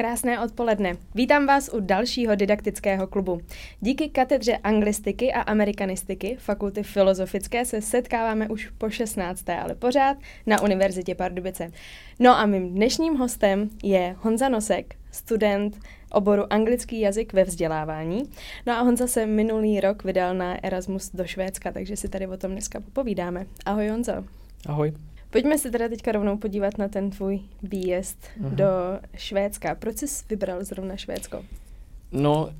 Krásné odpoledne. Vítám vás u dalšího didaktického klubu. Díky katedře anglistiky a amerikanistiky Fakulty filozofické se setkáváme už po 16. ale pořád na Univerzitě Pardubice. No a mým dnešním hostem je Honza Nosek, student oboru anglický jazyk ve vzdělávání. No a Honza se minulý rok vydal na Erasmus do Švédska, takže si tady o tom dneska popovídáme. Ahoj Honzo. Ahoj. Pojďme se teda teďka rovnou podívat na ten tvůj výjezd uh-huh. do Švédska. Proč jsi vybral zrovna Švédsko? No,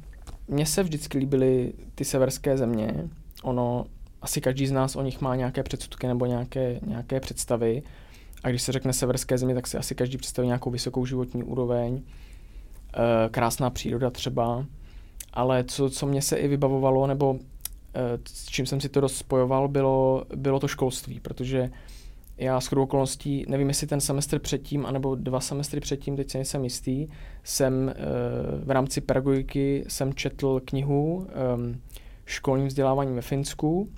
mně se vždycky líbily ty severské země. Ono, asi každý z nás o nich má nějaké předsudky nebo nějaké, nějaké představy. A když se řekne severské země, tak si asi každý představí nějakou vysokou životní úroveň, e, krásná příroda třeba. Ale co, co mě se i vybavovalo, nebo e, s čím jsem si to rozpojoval, bylo, bylo to školství, protože já s okolností, nevím jestli ten semestr předtím, anebo dva semestry předtím, teď se nejsem jistý, jsem e, v rámci pedagogiky jsem četl knihu e, školním vzděláváním ve Finsku,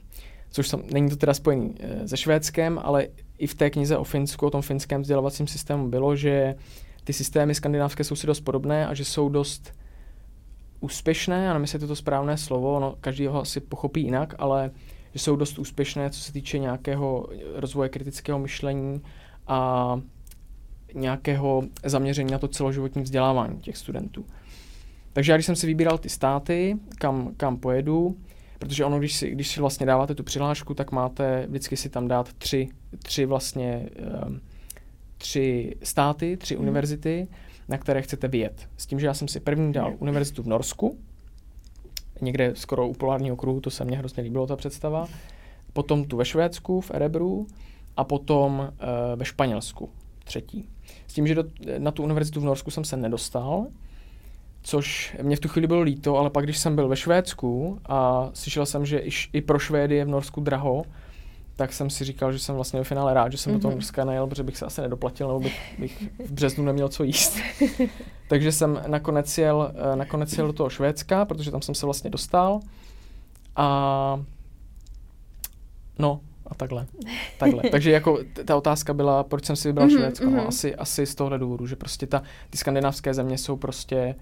což jsem, není to teda spojený e, se Švédskem, ale i v té knize o Finsku, o tom finském vzdělávacím systému bylo, že ty systémy skandinávské jsou si dost podobné a že jsou dost úspěšné, já nevím, jestli je to to správné slovo, no, každý ho asi pochopí jinak, ale že jsou dost úspěšné, co se týče nějakého rozvoje kritického myšlení a nějakého zaměření na to celoživotní vzdělávání těch studentů. Takže já, když jsem si vybíral ty státy, kam, kam pojedu, protože ono, když si, když si vlastně dáváte tu přihlášku, tak máte vždycky si tam dát tři, tři vlastně um, tři státy, tři hmm. univerzity, na které chcete vyjet. S tím, že já jsem si první dal univerzitu v Norsku, někde skoro u polárního kruhu, to se mně hrozně líbilo, ta představa. Potom tu ve Švédsku, v Erebru a potom uh, ve Španělsku, třetí. S tím, že do, na tu univerzitu v Norsku jsem se nedostal, což mě v tu chvíli bylo líto, ale pak když jsem byl ve Švédsku a slyšel jsem, že i, i pro Švédy je v Norsku draho, tak jsem si říkal, že jsem vlastně ve finále rád, že jsem mm-hmm. do toho mhm. Norska nejel, protože bych se asi nedoplatil, nebo bych, bych v březnu neměl co jíst. Takže jsem nakonec jel, eh, nakonec jel do toho Švédska, protože tam jsem se vlastně dostal. A no, a takhle. takhle. Takže jako ta otázka byla, proč jsem si vybral mm-hmm, Švédsko. Mm-hmm. No, asi, asi z tohohle důvodu, že prostě ta, ty skandinávské země jsou prostě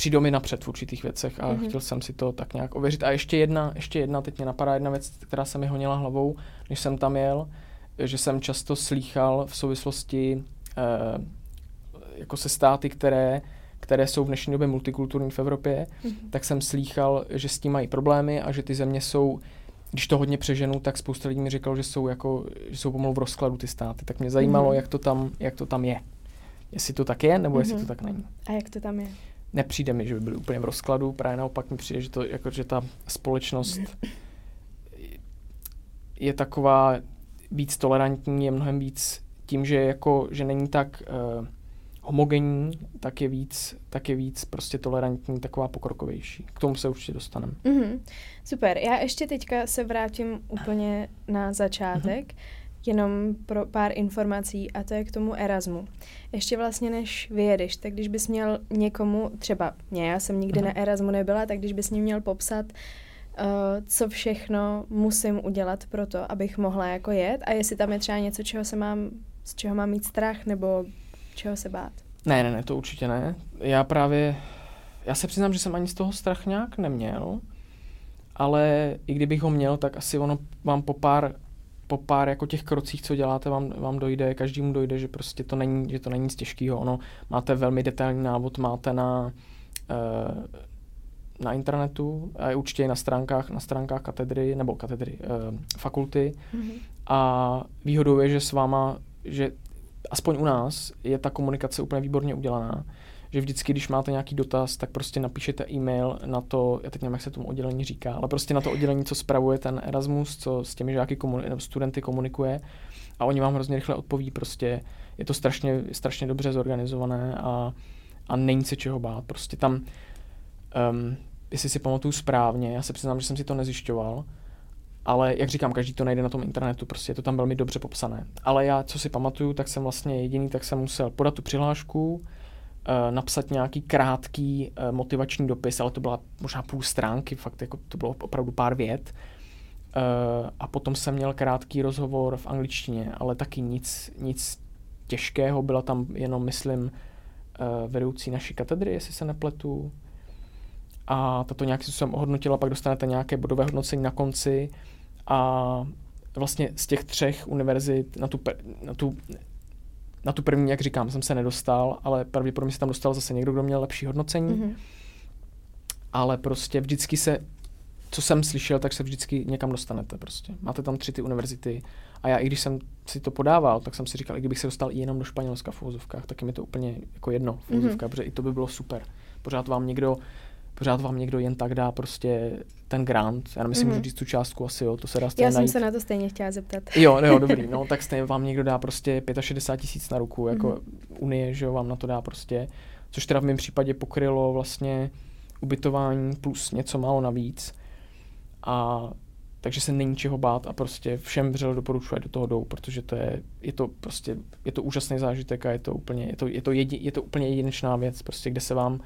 přijdou mi napřed v určitých věcech a mm-hmm. chtěl jsem si to tak nějak ověřit. A ještě jedna, ještě jedna, teď mě napadá jedna věc, která se mi honila hlavou, když jsem tam jel, že jsem často slýchal v souvislosti eh, jako se státy, které které jsou v dnešní době multikulturní v Evropě, mm-hmm. tak jsem slýchal, že s tím mají problémy a že ty země jsou, když to hodně přeženu, tak spousta lidí mi říkal, že jsou, jako, že jsou pomalu v rozkladu ty státy. Tak mě zajímalo, mm-hmm. jak, to tam, jak to tam je. Jestli to tak je, nebo mm-hmm. jestli to tak není. A jak to tam je? Nepřijde mi, že by byli úplně v rozkladu, právě naopak mi přijde, že, to, jako, že ta společnost je taková víc tolerantní, je mnohem víc tím, že, jako, že není tak uh, homogenní, tak je víc, tak je víc prostě tolerantní, taková pokrokovější. K tomu se určitě dostaneme. Mm-hmm. Super. Já ještě teďka se vrátím úplně na začátek. Mm-hmm jenom pro pár informací a to je k tomu Erasmu. Ještě vlastně než vyjedeš, tak když bys měl někomu, třeba mě, já jsem nikdy Aha. na Erasmu nebyla, tak když bys mě měl popsat, uh, co všechno musím udělat pro to, abych mohla jako jet a jestli tam je třeba něco, čeho se mám, z čeho mám mít strach nebo čeho se bát. Ne, ne, ne, to určitě ne. Já právě, já se přiznám, že jsem ani z toho strach nějak neměl, ale i kdybych ho měl, tak asi ono vám po pár po pár jako těch krocích, co děláte, vám, vám dojde, každému dojde, že prostě to není, že to není nic těžkého. Ono máte velmi detailní návod, máte na, uh, na internetu a určitě i na stránkách, na stránkách katedry, nebo katedry, uh, fakulty. Mm-hmm. A výhodou je, že s váma, že aspoň u nás je ta komunikace úplně výborně udělaná že vždycky, když máte nějaký dotaz, tak prostě napíšete e-mail na to, já teď nevím, jak se tomu oddělení říká, ale prostě na to oddělení, co spravuje ten Erasmus, co s těmi žáky komun- nebo studenty komunikuje a oni vám hrozně rychle odpoví, prostě je to strašně, strašně dobře zorganizované a, a není se čeho bát. Prostě tam, um, jestli si pamatuju správně, já se přiznám, že jsem si to nezjišťoval, ale jak říkám, každý to najde na tom internetu, prostě je to tam velmi dobře popsané. Ale já, co si pamatuju, tak jsem vlastně jediný, tak jsem musel podat tu přihlášku, napsat nějaký krátký uh, motivační dopis, ale to byla možná půl stránky, fakt jako to bylo opravdu pár vět. Uh, a potom jsem měl krátký rozhovor v angličtině, ale taky nic, nic těžkého, byla tam jenom, myslím, vedoucí naší katedry, jestli se nepletu. A tato nějak jsem ohodnotila, pak dostanete nějaké bodové hodnocení na konci a vlastně z těch třech univerzit na tu, na tu, na tu první, jak říkám, jsem se nedostal, ale pravděpodobně se tam dostal zase někdo, kdo měl lepší hodnocení. Mm-hmm. Ale prostě vždycky se, co jsem slyšel, tak se vždycky někam dostanete prostě. Máte tam tři ty univerzity a já i když jsem si to podával, tak jsem si říkal, i kdybych se dostal i jenom do Španělska v úzovkách, tak je mi to úplně jako jedno v úzovkách, mm-hmm. protože i to by bylo super. Pořád vám někdo pořád vám někdo jen tak dá prostě ten grant. Já nemyslím, mm-hmm. že říct tu částku asi, jo, to se dá stejně Já jsem najít. se na to stejně chtěla zeptat. Jo, jo, dobrý, no, tak stejně vám někdo dá prostě 65 tisíc na ruku, jako mm-hmm. Unie, že jo, vám na to dá prostě, což teda v mém případě pokrylo vlastně ubytování plus něco málo navíc. A takže se není čeho bát a prostě všem vřele doporučuji, do toho jdou, protože to je, je to prostě, je to úžasný zážitek a je to úplně, je to, je to, jedi, je to úplně jedinečná věc, prostě kde se vám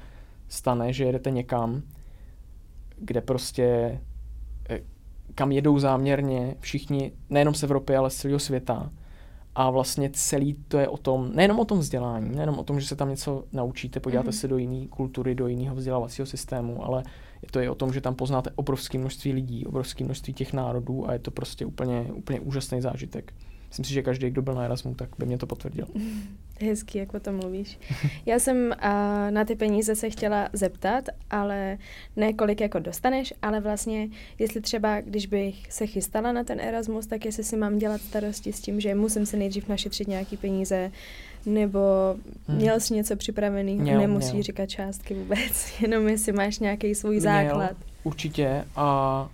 stane, že jedete někam, kde prostě, eh, kam jedou záměrně všichni, nejenom z Evropy, ale z celého světa. A vlastně celý to je o tom, nejenom o tom vzdělání, nejenom o tom, že se tam něco naučíte, podíváte mm-hmm. se do jiné kultury, do jiného vzdělávacího systému, ale je to i o tom, že tam poznáte obrovské množství lidí, obrovské množství těch národů a je to prostě úplně, úplně úžasný zážitek. Myslím si, že každý, kdo byl na Erasmu, tak by mě to potvrdil. Hezký, jak o tom mluvíš. Já jsem uh, na ty peníze se chtěla zeptat, ale ne kolik jako dostaneš, ale vlastně, jestli třeba, když bych se chystala na ten Erasmus, tak jestli si mám dělat starosti s tím, že musím si nejdřív našetřit nějaký peníze, nebo hmm. měl jsi něco připravený, měl, nemusí měl. říkat částky vůbec, jenom jestli máš nějaký svůj základ. Měl, určitě a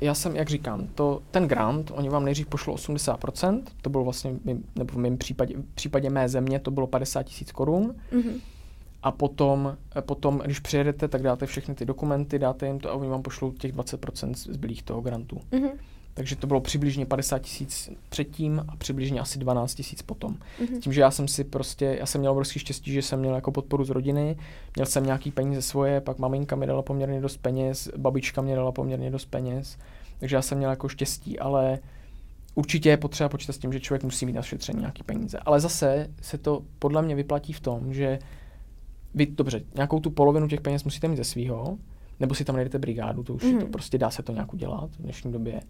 já jsem, jak říkám, to, ten grant, oni vám nejdřív pošlo 80%, to bylo vlastně, nebo v mém případě, v případě mé země, to bylo 50 tisíc korun. Mm-hmm. A potom, potom, když přijedete, tak dáte všechny ty dokumenty, dáte jim to a oni vám pošlou těch 20% zbylých toho grantu. Mm-hmm. Takže to bylo přibližně 50 tisíc předtím a přibližně asi 12 tisíc potom. Mm-hmm. Tím, že já jsem si prostě, já jsem měl obrovský štěstí, že jsem měl jako podporu z rodiny, měl jsem nějaký peníze svoje, pak maminka mi dala poměrně dost peněz, babička mi dala poměrně dost peněz, takže já jsem měl jako štěstí, ale určitě je potřeba počítat s tím, že člověk musí mít našetřený nějaký peníze. Ale zase se to podle mě vyplatí v tom, že vy, dobře, nějakou tu polovinu těch peněz musíte mít ze svého, nebo si tam najdete brigádu, to už mm. to prostě dá se to nějak udělat v dnešní době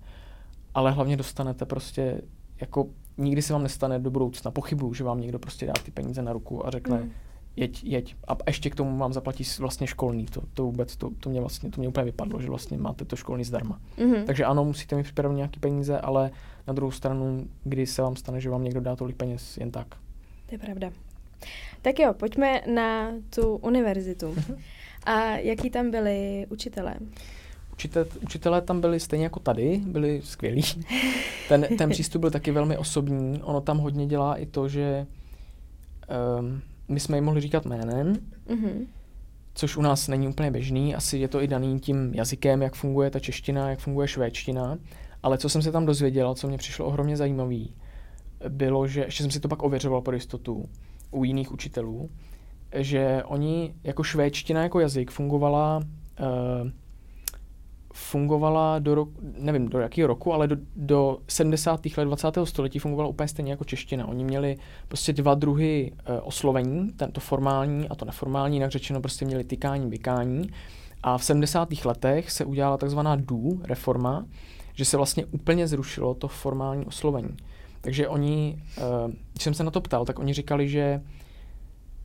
ale hlavně dostanete prostě, jako nikdy se vám nestane do budoucna, pochybuju, že vám někdo prostě dá ty peníze na ruku a řekne, mm. jeď, jeď. A ještě k tomu vám zaplatí vlastně školní, to, to vůbec, to, to mě vlastně, to mě úplně vypadlo, že vlastně máte to školní zdarma. Mm. Takže ano, musíte mít připravené nějaké peníze, ale na druhou stranu, kdy se vám stane, že vám někdo dá tolik peněz jen tak. To je pravda. Tak jo, pojďme na tu univerzitu. Mm-hmm. A jaký tam byli učitelé? Učitel, učitelé tam byli stejně jako tady, byli skvělí. Ten, ten přístup byl taky velmi osobní. Ono tam hodně dělá i to, že um, my jsme jim mohli říkat jménem, mm-hmm. což u nás není úplně běžný. Asi je to i daný tím jazykem, jak funguje ta čeština, jak funguje švédština. Ale co jsem se tam dozvěděl, co mě přišlo ohromně zajímavý, bylo, že ještě jsem si to pak ověřoval pro jistotu u jiných učitelů, že oni jako švédština jako jazyk fungovala uh, fungovala do roku, nevím do jakého roku, ale do, do 70. let 20. století fungovala úplně stejně jako čeština. Oni měli prostě dva druhy e, oslovení, tento formální a to neformální, jinak řečeno prostě měli tykání, vykání. A v 70. letech se udělala takzvaná DU reforma, že se vlastně úplně zrušilo to formální oslovení. Takže oni, e, když jsem se na to ptal, tak oni říkali, že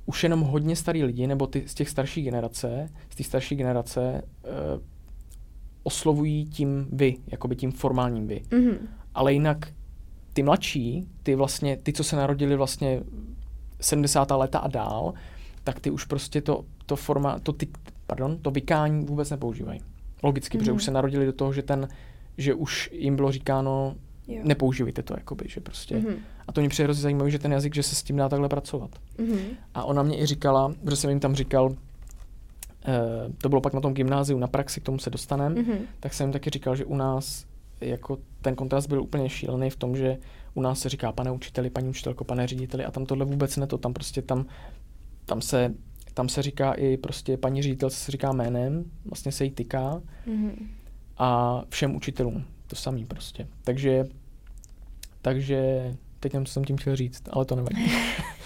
už jenom hodně starý lidi, nebo ty z těch starší generace, z té starší generace, e, oslovují tím vy, jakoby tím formálním vy. Mm-hmm. Ale jinak ty mladší, ty vlastně, ty, co se narodili vlastně 70. leta a dál, tak ty už prostě to, to forma, to, ty, pardon, to vykání vůbec nepoužívají. Logicky, mm-hmm. protože už mhm. se narodili do toho, že ten, že už jim bylo říkáno, jo. nepoužívejte to, jakoby, že prostě. Mm-hmm. A to mě přijde hrozně zajímavé, že ten jazyk, že se s tím dá takhle pracovat. Mm-hmm. A ona mě i říkala, protože jsem jim tam říkal, to bylo pak na tom gymnáziu, na praxi, k tomu se dostaneme, mm-hmm. tak jsem jim taky říkal, že u nás jako ten kontrast byl úplně šílený v tom, že u nás se říká pane učiteli, paní učitelko, pane řediteli a tam tohle vůbec ne to, tam prostě tam, tam se tam se říká i prostě paní ředitel se říká jménem, vlastně se jí tyká mm-hmm. a všem učitelům to samý prostě. Takže, takže teď nevím, co jsem tím chtěl říct, ale to nevadí.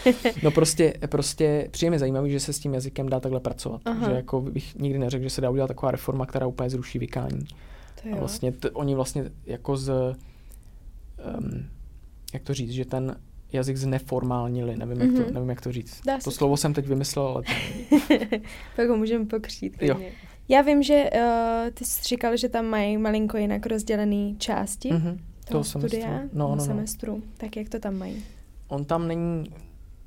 No prostě, prostě přijeme zajímavý, že se s tím jazykem dá takhle pracovat. Aha. Že jako bych nikdy neřekl, že se dá udělat taková reforma, která úplně zruší vykání. To. A vlastně t- oni vlastně jako z, um, jak to říct, že ten jazyk zneformálnili, nevím, mm-hmm. jak to, mhm. nevím, jak to říct. Dá to slovo jsem teď vymyslel, ale to... Pak ho můžeme pokřít. Jo. Já vím, že uh, ty jsi říkal, že tam mají malinko jinak rozdělené části mm-hmm. toho, toho studia, semestru. No, no, no. semestru. Tak jak to tam mají? On tam není...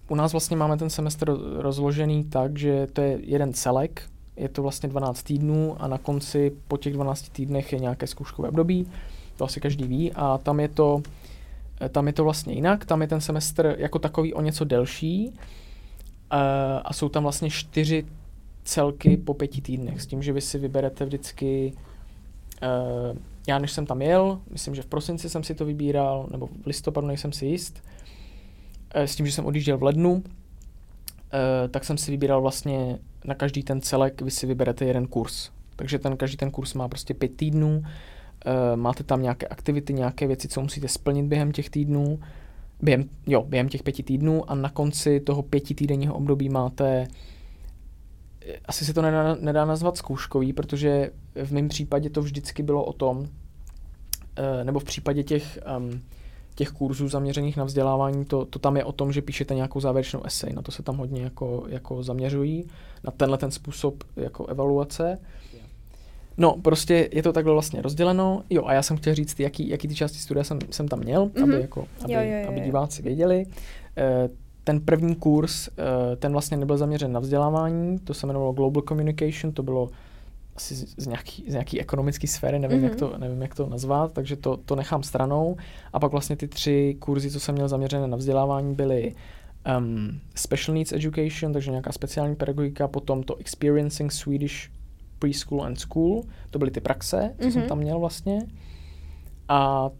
U nás vlastně máme ten semestr rozložený tak, že to je jeden celek, je to vlastně 12 týdnů a na konci po těch 12 týdnech je nějaké zkouškové období, to asi každý ví, a tam je to, tam je to vlastně jinak, tam je ten semestr jako takový o něco delší eh, a jsou tam vlastně čtyři celky po pěti týdnech, s tím, že vy si vyberete vždycky, uh, já než jsem tam jel, myslím, že v prosinci jsem si to vybíral, nebo v listopadu nejsem si jist, s tím, že jsem odjížděl v lednu, uh, tak jsem si vybíral vlastně na každý ten celek, vy si vyberete jeden kurz. Takže ten každý ten kurz má prostě pět týdnů, uh, máte tam nějaké aktivity, nějaké věci, co musíte splnit během těch týdnů, během, jo, během těch pěti týdnů a na konci toho pětitýdenního období máte asi se to nedá, nedá nazvat zkouškový, protože v mém případě to vždycky bylo o tom, eh, nebo v případě těch, um, těch kurzů zaměřených na vzdělávání, to, to tam je o tom, že píšete nějakou závěrečnou esej. Na to se tam hodně jako, jako zaměřují, na tenhle ten způsob jako evaluace. No, prostě je to takhle vlastně rozděleno. Jo, a já jsem chtěl říct, jaký, jaký ty části studia jsem, jsem tam měl, mm-hmm. aby, jako, aby, jo, jo, jo, aby diváci věděli. E, ten první kurz, eh, ten vlastně nebyl zaměřen na vzdělávání, to se jmenovalo Global Communication, to bylo asi z nějaký, z nějaký ekonomické sféry, nevím, mm-hmm. jak to, nevím, jak to nazvat, takže to, to nechám stranou. A pak vlastně ty tři kurzy, co jsem měl zaměřené na vzdělávání, byly um, Special Needs Education, takže nějaká speciální pedagogika, potom to Experiencing Swedish Preschool and School, to byly ty praxe, co mm-hmm. jsem mhm. tam měl vlastně. A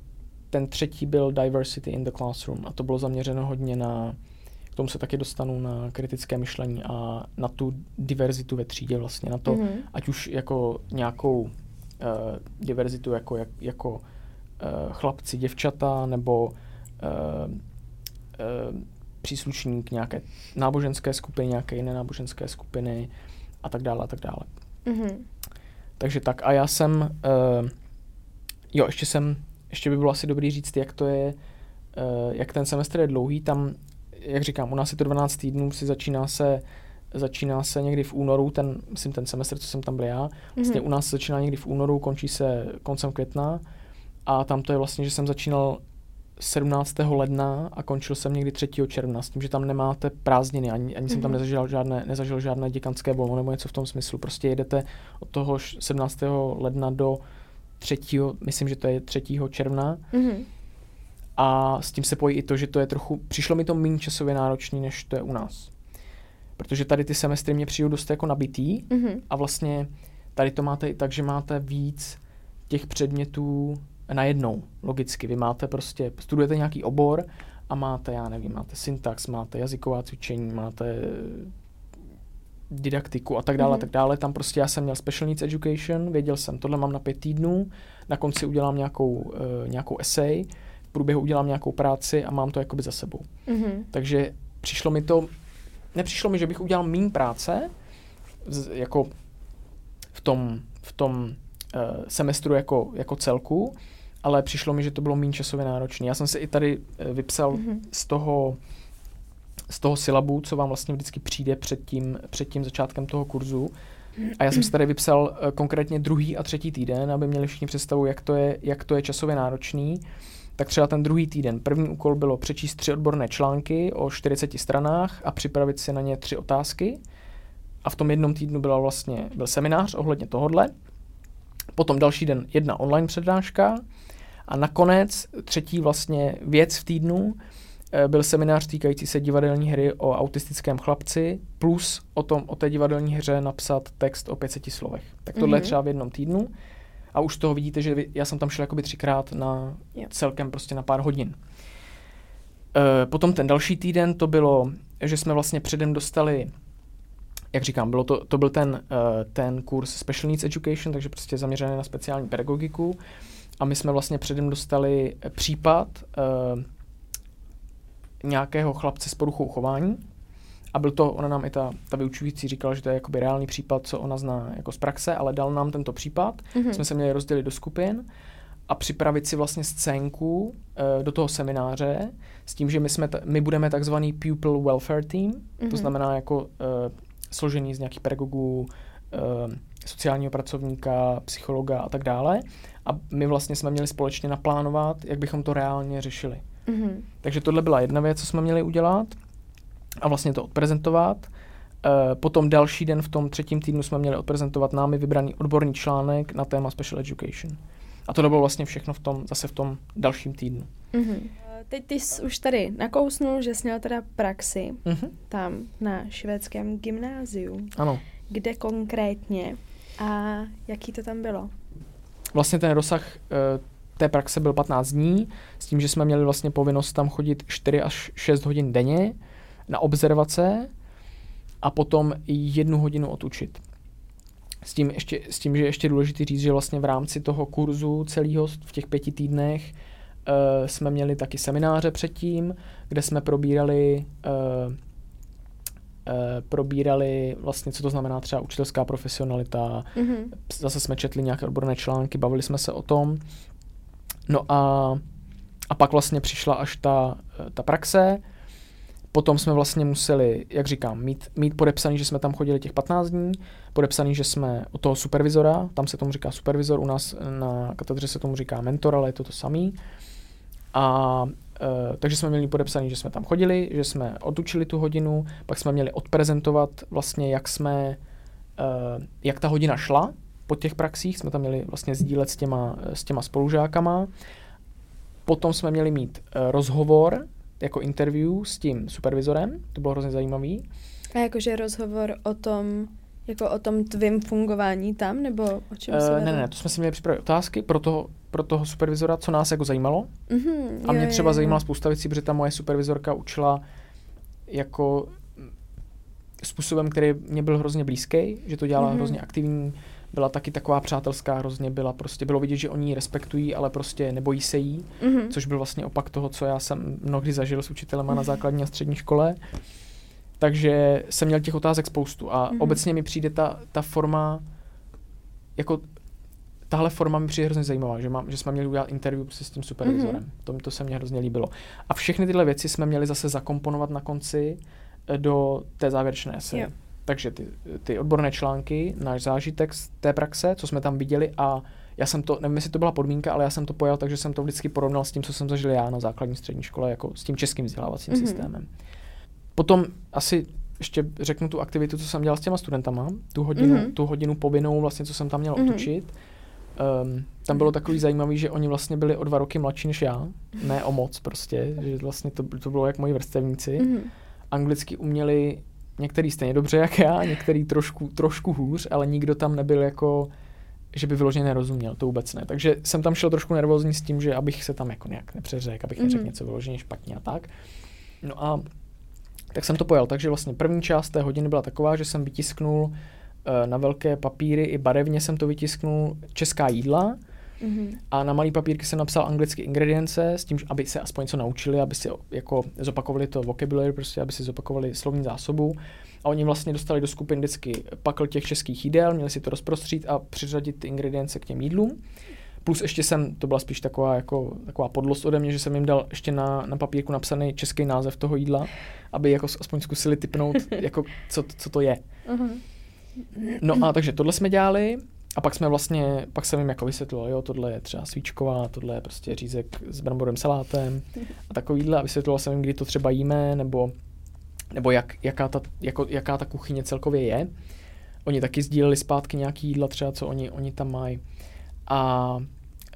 ten třetí byl Diversity in the Classroom a to bylo zaměřeno hodně na k tomu se taky dostanu na kritické myšlení a na tu diverzitu ve třídě vlastně, na to, mm-hmm. ať už jako nějakou uh, diverzitu jako, jak, jako uh, chlapci, děvčata, nebo uh, uh, příslušník nějaké náboženské skupiny, nějaké jiné náboženské skupiny a tak dále a tak dále. Mm-hmm. Takže tak a já jsem, uh, jo, ještě jsem, ještě by bylo asi dobrý říct, jak to je, uh, jak ten semestr je dlouhý, tam jak říkám, u nás je to 12 týdnů, si začíná se začíná se někdy v únoru, ten, myslím, ten semestr, co jsem tam byl já, vlastně mm-hmm. u nás se začíná někdy v únoru, končí se koncem května a tam to je vlastně, že jsem začínal 17. ledna a končil jsem někdy 3. června, s tím, že tam nemáte prázdniny, ani, ani mm-hmm. jsem tam mhm. nezažil žádné, nezažil žádné děkanské volno nebo něco v tom smyslu. Prostě jedete od toho 17. ledna do 3. myslím, že to je 3. června. Mm-hmm. A s tím se pojí i to, že to je trochu, přišlo mi to méně časově náročný, než to je u nás. Protože tady ty semestry mě přijdou dost jako nabitý mm-hmm. a vlastně tady to máte i tak, že máte víc těch předmětů najednou, logicky. Vy máte prostě, studujete nějaký obor a máte, já nevím, máte syntax, máte jazyková cvičení, máte didaktiku a tak dále, mm-hmm. a tak dále. Tam prostě já jsem měl special needs education, věděl jsem, tohle mám na pět týdnů, na konci udělám nějakou, uh, nějakou essay, průběhu udělám nějakou práci a mám to jakoby za sebou. Mm-hmm. Takže přišlo mi to, nepřišlo mi, že bych udělal méně práce, z, jako v tom, v tom uh, semestru jako, jako celku, ale přišlo mi, že to bylo méně časově náročné. Já jsem si i tady uh, vypsal mm-hmm. z toho z toho syllabu, co vám vlastně vždycky přijde před tím, před tím začátkem toho kurzu. A já jsem si tady vypsal uh, konkrétně druhý a třetí týden, aby měli všichni představu, jak to je, jak to je časově náročný tak třeba ten druhý týden. První úkol bylo přečíst tři odborné články o 40 stranách a připravit si na ně tři otázky. A v tom jednom týdnu byla vlastně, byl seminář ohledně tohodle. Potom další den jedna online přednáška. A nakonec třetí vlastně věc v týdnu eh, byl seminář týkající se divadelní hry o autistickém chlapci, plus o, tom, o té divadelní hře napsat text o 500 slovech. Tak tohle mm-hmm. je mhm. třeba v jednom týdnu a už toho vidíte, že já jsem tam šel jakoby třikrát na yep. celkem prostě na pár hodin. E, potom ten další týden to bylo, že jsme vlastně předem dostali jak říkám, bylo to, to byl ten, uh, ten kurz Special Needs Education, takže prostě zaměřený na speciální pedagogiku. A my jsme vlastně předem dostali případ uh, nějakého chlapce s poruchou chování. A byl to, ona nám i ta, ta vyučující říkala, že to je jakoby reálný případ, co ona zná jako z praxe, ale dal nám tento případ. Mm-hmm. Jsme se měli rozdělit do skupin a připravit si vlastně scénku uh, do toho semináře s tím, že my, jsme t- my budeme takzvaný pupil welfare team, mm-hmm. to mhm. znamená jako uh, složený z nějakých pedagogů, uh, sociálního pracovníka, psychologa a tak dále. A my vlastně jsme měli společně naplánovat, jak bychom to reálně řešili. Mm-hmm. Takže tohle byla jedna věc, co jsme měli udělat a vlastně to odprezentovat. E, potom další den v tom třetím týdnu jsme měli odprezentovat námi vybraný odborný článek na téma Special Education. A to bylo vlastně všechno v tom, zase v tom dalším týdnu. Mm-hmm. Teď ty jsi už tady nakousnul, že jsi měl teda praxi mm-hmm. tam na švédském gymnáziu. Ano. Kde konkrétně a jaký to tam bylo? Vlastně ten rozsah uh, té praxe byl 15 dní, s tím, že jsme měli vlastně povinnost tam chodit 4 až 6 hodin denně na observace a potom jednu hodinu odučit. S tím, ještě, s tím, že je ještě důležité říct, že vlastně v rámci toho kurzu celého v těch pěti týdnech uh, jsme měli taky semináře předtím, kde jsme probírali uh, probírali vlastně, co to znamená třeba učitelská profesionalita. Mm-hmm. Zase jsme četli nějaké odborné články, bavili jsme se o tom. No a, a pak vlastně přišla až ta, ta praxe. Potom jsme vlastně museli, jak říkám, mít, mít podepsaný, že jsme tam chodili těch 15 dní, podepsaný, že jsme od toho supervizora, tam se tomu říká supervizor, u nás na katedře se tomu říká mentor, ale je to to samý. A Uh, takže jsme měli podepsaný, že jsme tam chodili, že jsme odučili tu hodinu, pak jsme měli odprezentovat vlastně, jak jsme, uh, jak ta hodina šla po těch praxích, jsme tam měli vlastně sdílet s těma, s těma spolužákama. Potom jsme měli mít rozhovor jako interview s tím supervizorem, to bylo hrozně zajímavý. A jakože rozhovor o tom, jako o tom tvým fungování tam, nebo o čem uh, se Ne, ne, to jsme si měli připravit otázky pro toho, pro toho supervizora, co nás jako zajímalo. Mm-hmm, a mě jo, třeba jo, zajímala spousta věcí, protože ta moje supervizorka učila jako způsobem, který mě byl hrozně blízký, že to dělala mm-hmm. hrozně aktivní, byla taky taková přátelská, hrozně byla prostě, bylo vidět, že oni ji respektují, ale prostě nebojí se jí, mm-hmm. což byl vlastně opak toho, co já jsem mnohdy zažil s učitelema mm-hmm. na základní a střední škole. Takže jsem měl těch otázek spoustu a mm-hmm. obecně mi přijde ta, ta forma, jako tahle forma mi přijde hrozně zajímavá, že, mám, že jsme měli udělat interview se s tím supervizorem. Mm-hmm. To, to se mně hrozně líbilo. A všechny tyhle věci jsme měli zase zakomponovat na konci eh, do té závěrečné se. Yeah. Takže ty, ty odborné články, náš zážitek z té praxe, co jsme tam viděli a já jsem to, nevím, jestli to byla podmínka, ale já jsem to pojal, takže jsem to vždycky porovnal s tím, co jsem zažil já na základní střední škole, jako s tím českým vzdělávacím mm-hmm. systémem. Potom asi ještě řeknu tu aktivitu, co jsem dělal s těma studentama, tu hodinu, mm-hmm. tu hodinu povinnou, vlastně, co jsem tam měl mm-hmm. otočit. Um, tam bylo takový zajímavý, že oni vlastně byli o dva roky mladší než já, ne o moc prostě, že vlastně to, to bylo jak moji vrstevníci. Mm-hmm. Anglicky uměli některý stejně dobře jak já, některý trošku, trošku hůř, ale nikdo tam nebyl jako, že by vyloženě nerozuměl, to vůbec ne. Takže jsem tam šel trošku nervózní s tím, že abych se tam jako nějak nepřeřekl, abych mm-hmm. neřekl něco vyloženě špatně a tak. No a tak jsem to pojal. Takže vlastně první část té hodiny byla taková, že jsem vytisknul eh, na velké papíry i barevně jsem to vytisknul česká jídla, Mm-hmm. A na malý papírky jsem napsal anglické ingredience s tím, aby se aspoň něco naučili, aby si jako zopakovali to vocabulary, prostě aby si zopakovali slovní zásobu. A oni vlastně dostali do skupin vždycky pakl těch českých jídel, měli si to rozprostřít a přiřadit ty ingredience k těm jídlům. Plus ještě jsem, to byla spíš taková, jako, taková podlost ode mě, že jsem jim dal ještě na, na papírku napsaný český název toho jídla, aby jako aspoň zkusili typnout, jako, co, co to je. Uh-huh. No a takže tohle jsme dělali a pak jsme vlastně, pak jsem jim jako vysvětlil, jo, tohle je třeba svíčková, tohle je prostě řízek s bramborovým salátem a takovýhle a vysvětloval jsem jim, kdy to třeba jíme, nebo, nebo jak, jaká, ta, jako, jaká ta kuchyně celkově je. Oni taky sdíleli zpátky nějaký jídla třeba, co oni, oni tam mají. A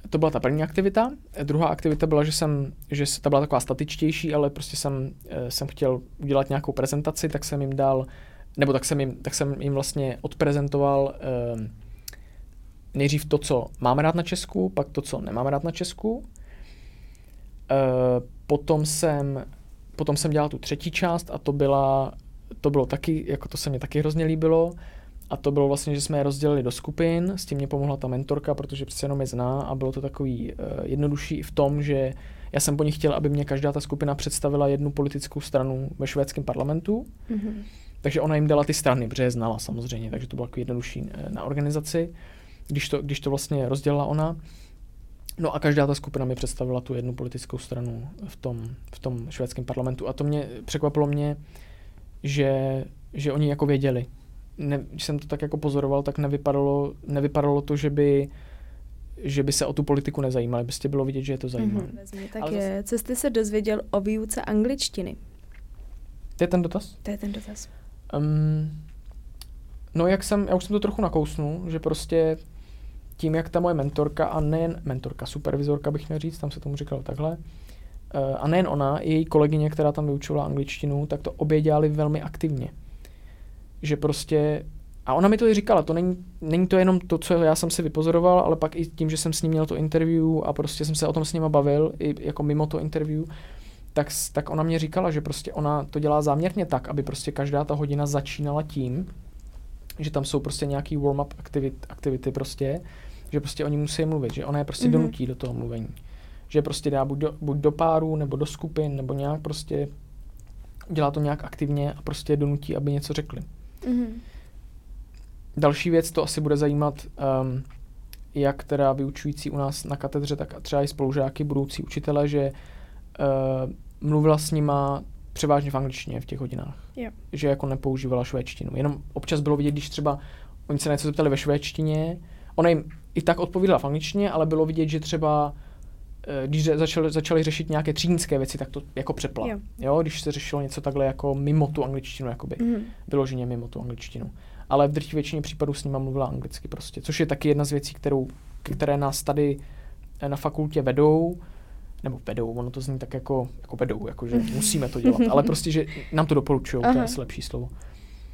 to byla ta první aktivita. Druhá aktivita byla, že jsem, že ta byla taková statičtější, ale prostě jsem, eh, jsem chtěl udělat nějakou prezentaci, tak jsem jim dal, nebo tak jsem jim, tak jsem jim vlastně odprezentoval eh, nejdřív to, co máme rád na Česku, pak to, co nemáme rád na Česku. Eh, potom jsem, potom jsem dělal tu třetí část a to byla, to bylo taky, jako to se mi taky hrozně líbilo. A to bylo vlastně, že jsme je rozdělili do skupin, s tím mě pomohla ta mentorka, protože přece jenom je zná a bylo to takový uh, jednodušší i v tom, že Já jsem po nich chtěl, aby mě každá ta skupina představila jednu politickou stranu ve švédském parlamentu. Mhm. Takže ona jim dala ty strany, protože je znala samozřejmě, takže to bylo jako jednodušší eh, na organizaci, když to, když to vlastně rozdělila ona. No a každá ta skupina mi představila tu jednu politickou stranu v tom, v tom švédském parlamentu. A to mě překvapilo mě, že, že oni jako věděli. Ne, když jsem to tak jako pozoroval, tak nevypadalo, nevypadalo to, že by, že by se o tu politiku nezajímali. Prostě bylo vidět, že je to zajímá. Mhm. Vezmi, tak Ale je, co jste se dozvěděl o výuce angličtiny? To je ten dotaz? To je ten dotaz. Um, no jak jsem, já už jsem to trochu nakousnul, že prostě tím, jak ta moje mentorka a nejen mentorka, supervizorka bych měl říct, tam se tomu říkalo takhle, eh, a nejen ona, i její kolegyně, která tam vyučovala angličtinu, tak to obě dělali velmi aktivně. Že prostě, a ona mi to i říkala, to není, není to jenom to, co já jsem si vypozoroval, ale pak i tím, že jsem s ní měl to interview a prostě jsem se o tom s nima bavil, i jako mimo to interview, tak, tak ona mě říkala, že prostě ona to dělá záměrně tak, aby prostě každá ta hodina začínala tím, že tam jsou prostě nějaký warm-up aktivit, aktivity prostě, že prostě oni musí mluvit, že ona je prostě Mhm. mm-hmm. donutí do toho mluvení. Že prostě dá buď do, buď do páru, nebo do skupin, nebo nějak prostě dělá to nějak aktivně a prostě donutí, aby něco řekli. Mhm. Další věc, to asi bude zajímat um, jak teda vyučující u nás na katedře, tak třeba i spolužáky, budoucí učitele, že uh, mluvila s nima převážně v angličtině v těch hodinách. Jo. Že jako nepoužívala švédštinu. Jenom občas bylo vidět, když třeba oni se na něco zeptali ve švédštině, ona jim i tak odpovídala v angličtině, ale bylo vidět, že třeba eh, když začali, začali řešit nějaké třídnické věci, tak to jako přepla. Jo. Jo. když se řešilo něco takhle jako mimo tu angličtinu, jakoby Mhm. vyloženě mimo tu angličtinu. Ale v drtivé většině případů s nima mluvila anglicky prostě, což je taky jedna z věcí, kterou, které nás tady eh, na fakultě vedou, nebo vedou, ono to zní tak jako, jako vedou, jako že musíme to dělat, ale prostě, že nám to doporučují, to je asi lepší slovo.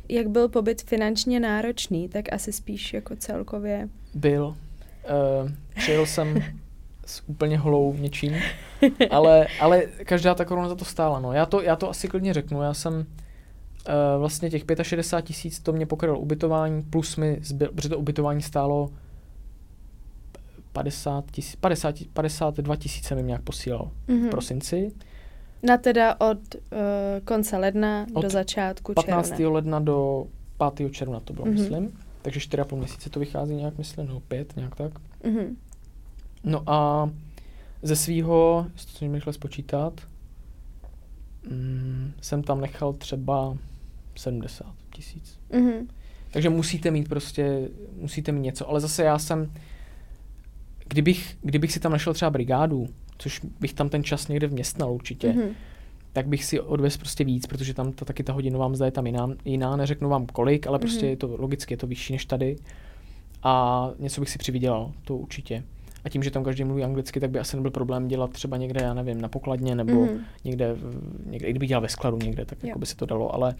Jak byl pobyt finančně náročný, tak asi spíš jako celkově. Byl, uh, přijel jsem s úplně holou něčím, ale, ale každá ta koruna za to stála, no. Já to, já to asi klidně řeknu, já jsem uh, vlastně těch 65 tisíc, to mě pokrylo ubytování, plus mi zbyl, protože to ubytování stálo 50 tisíc, 50, 52 tisíce mi nějak posílal v Mhm. prosinci. Na teda od uh, konce ledna Od do začátku 15. června. ledna do 5. června to bylo, Mhm. mm-hmm. myslím. Takže 4,5 měsíce to vychází nějak, myslím, no 5, nějak tak. Mhm. No a ze svýho, jestli to rychle spočítat, mm, jsem tam nechal třeba 70 tisíc. Mhm. Takže musíte mít prostě, musíte mít něco. Ale zase já jsem, kdybych, kdybych si tam našel třeba brigádu, což bych tam ten čas někde vměstnal určitě, Mhm. tak bych si odvez prostě víc, protože tam ta, taky ta hodinová mzda je tam jiná, jiná, neřeknu vám kolik, ale prostě Mhm. je to logicky, je to vyšší než tady. A něco bych si přivydělal, to určitě. A tím, že tam každý mluví anglicky, tak by asi nebyl problém dělat třeba někde, já nevím, na pokladně, nebo Mhm. někde, někde, i kdyby dělal ve skladu někde, tak Jo. jako by se to dalo, ale,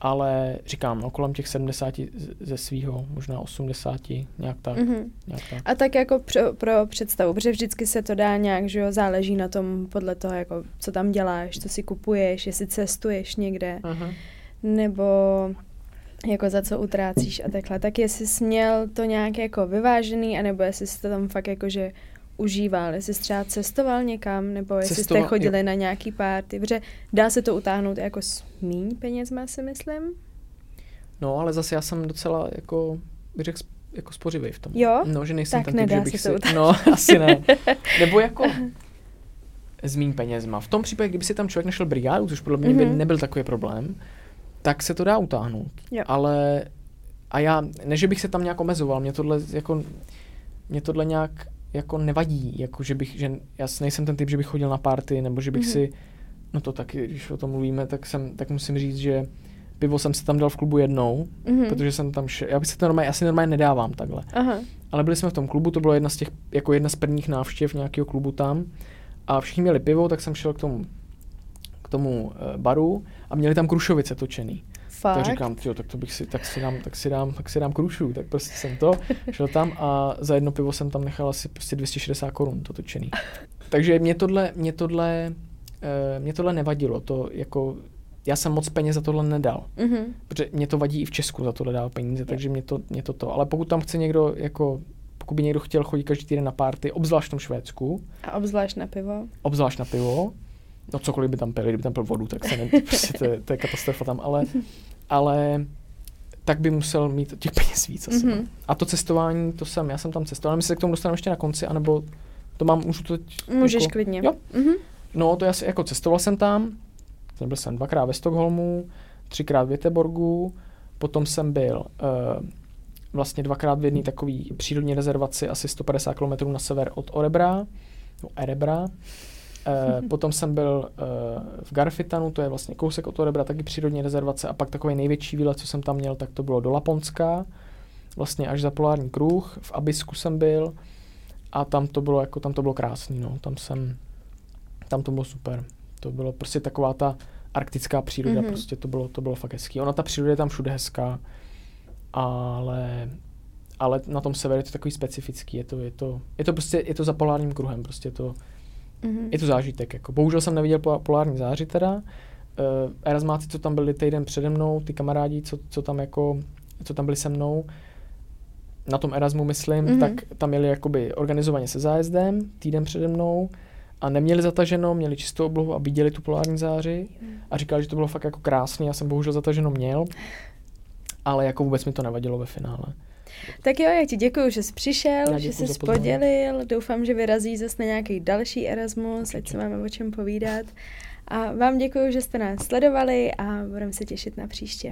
ale říkám, no, kolem těch 70 z- ze svýho, možná 80, nějak tak, Mhm. nějak tak. A tak jako pro, pro představu, protože vždycky se to dá nějak, že jo, záleží na tom podle toho, jako co tam děláš, co si kupuješ, jestli cestuješ někde, Uh-huh. nebo jako za co utrácíš a takhle. Tak jestli jsi měl to nějak jako vyvážený, anebo jestli jsi to tam fakt jako, že užíval, jestli jsi třeba cestoval někam, nebo jestli Cestoval, jste chodili na nějaký párty, protože dá se to utáhnout jako s míň penězma, si myslím. No, ale zase já jsem docela jako, bych řekl, jako spořivý v tom. Jo? No, že nejsem Tak ten typ, že se bych to si... utáhnout. No, asi ne. Nebo jako s mým penězma. V tom případě, kdyby si tam člověk našel brigádu, což podle mě by Mhm. nebyl takový problém, tak se to dá utáhnout. Jo. Ale a já, ne, že bych se tam nějak omezoval, mě tohle jako, mě tohle nějak jako nevadí, jako že bych, že já nejsem ten typ, že bych chodil na party, nebo že bych Mhm. si, no to taky, když o tom mluvíme, tak jsem, tak musím říct, že pivo jsem si tam dal v klubu jednou, Mhm. protože jsem tam šel, já bych se to normálně, asi normálně nedávám takhle. Aha. Ale byli jsme v tom klubu, to bylo jedna z těch, jako jedna z prvních návštěv nějakého klubu tam. A všichni měli pivo, tak jsem šel k tomu, k tomu uh, baru a měli tam krušovice točený. Fakt? Tak říkám, tyjo, tak to bych si, tak si dám, tak si dám, tak si dám krušu. Tak prostě jsem to, šel tam a za jedno pivo jsem tam nechal asi prostě 260 korun to točený. Takže mě tohle, mě tohle, uh, mě tohle nevadilo, to jako, já jsem moc peněz za tohle nedal. Mhm. Protože mě to vadí i v Česku za tohle dál peníze, takže mě to, mě to to. Ale pokud tam chce někdo jako pokud by někdo chtěl chodit každý týden na párty, obzvlášť v tom Švédsku, A obzvlášť na pivo. obzvlášť na pivo, no cokoliv by tam pili, kdyby tam pil vodu, tak se ne, prostě to, je, to je katastrofa tam, ale, ale tak by musel mít těch peněz víc asi. Mhm. Mm-hmm. A to cestování, to jsem, já jsem tam cestoval, my se k tomu dostaneme ještě na konci, anebo to mám, můžu to teď, Můžeš jako, klidně. Jo. Mhm. No, to já si, jako cestoval jsem tam, byl jsem dvakrát ve Stockholmu, třikrát v Göteborgu, potom jsem byl uh, vlastně dvakrát v jedné takové přírodní rezervaci asi 150 km na sever od Orebra, no Erebra. Uh, potom jsem byl uh, v Garfitanu, to je vlastně kousek od Orebra, taky přírodní rezervace a pak takový největší výlet, co jsem tam měl, tak to bylo do Laponska, vlastně až za polární kruh, v Abisku jsem byl a tam to bylo jako, tam to bylo krásný, no, tam jsem, tam to bylo super. To bylo prostě taková ta arktická příroda, Mhm. mm-hmm. prostě to bylo, to bylo fakt hezký. Ona ta příroda je tam všude hezká, ale, ale na tom severu je to takový specifický, je to, je to, je to prostě, je to za polárním kruhem, prostě to, Mhm. je to zážitek. Jako. Bohužel jsem neviděl polární záři teda. Uh, Erasmáci, co tam byli týden přede mnou, ty kamarádi, co, co tam jako, co tam byli se mnou, na tom Erasmu myslím, Mhm. mm-hmm. tak tam měli jakoby organizovaně se zájezdem týden přede mnou a neměli zataženo, měli čistou oblohu a viděli tu polární záři a říkali, že to bylo fakt jako krásný, já jsem bohužel zataženo měl, ale jako vůbec mi to nevadilo ve finále. Tak jo, já ti děkuji, že jsi přišel, Já že jsi za pozvání. podělil. Doufám, že vyrazí zase na nějaký další Erasmus, ať se máme o čem povídat. A vám děkuji, že jste nás sledovali a budeme se těšit na příště.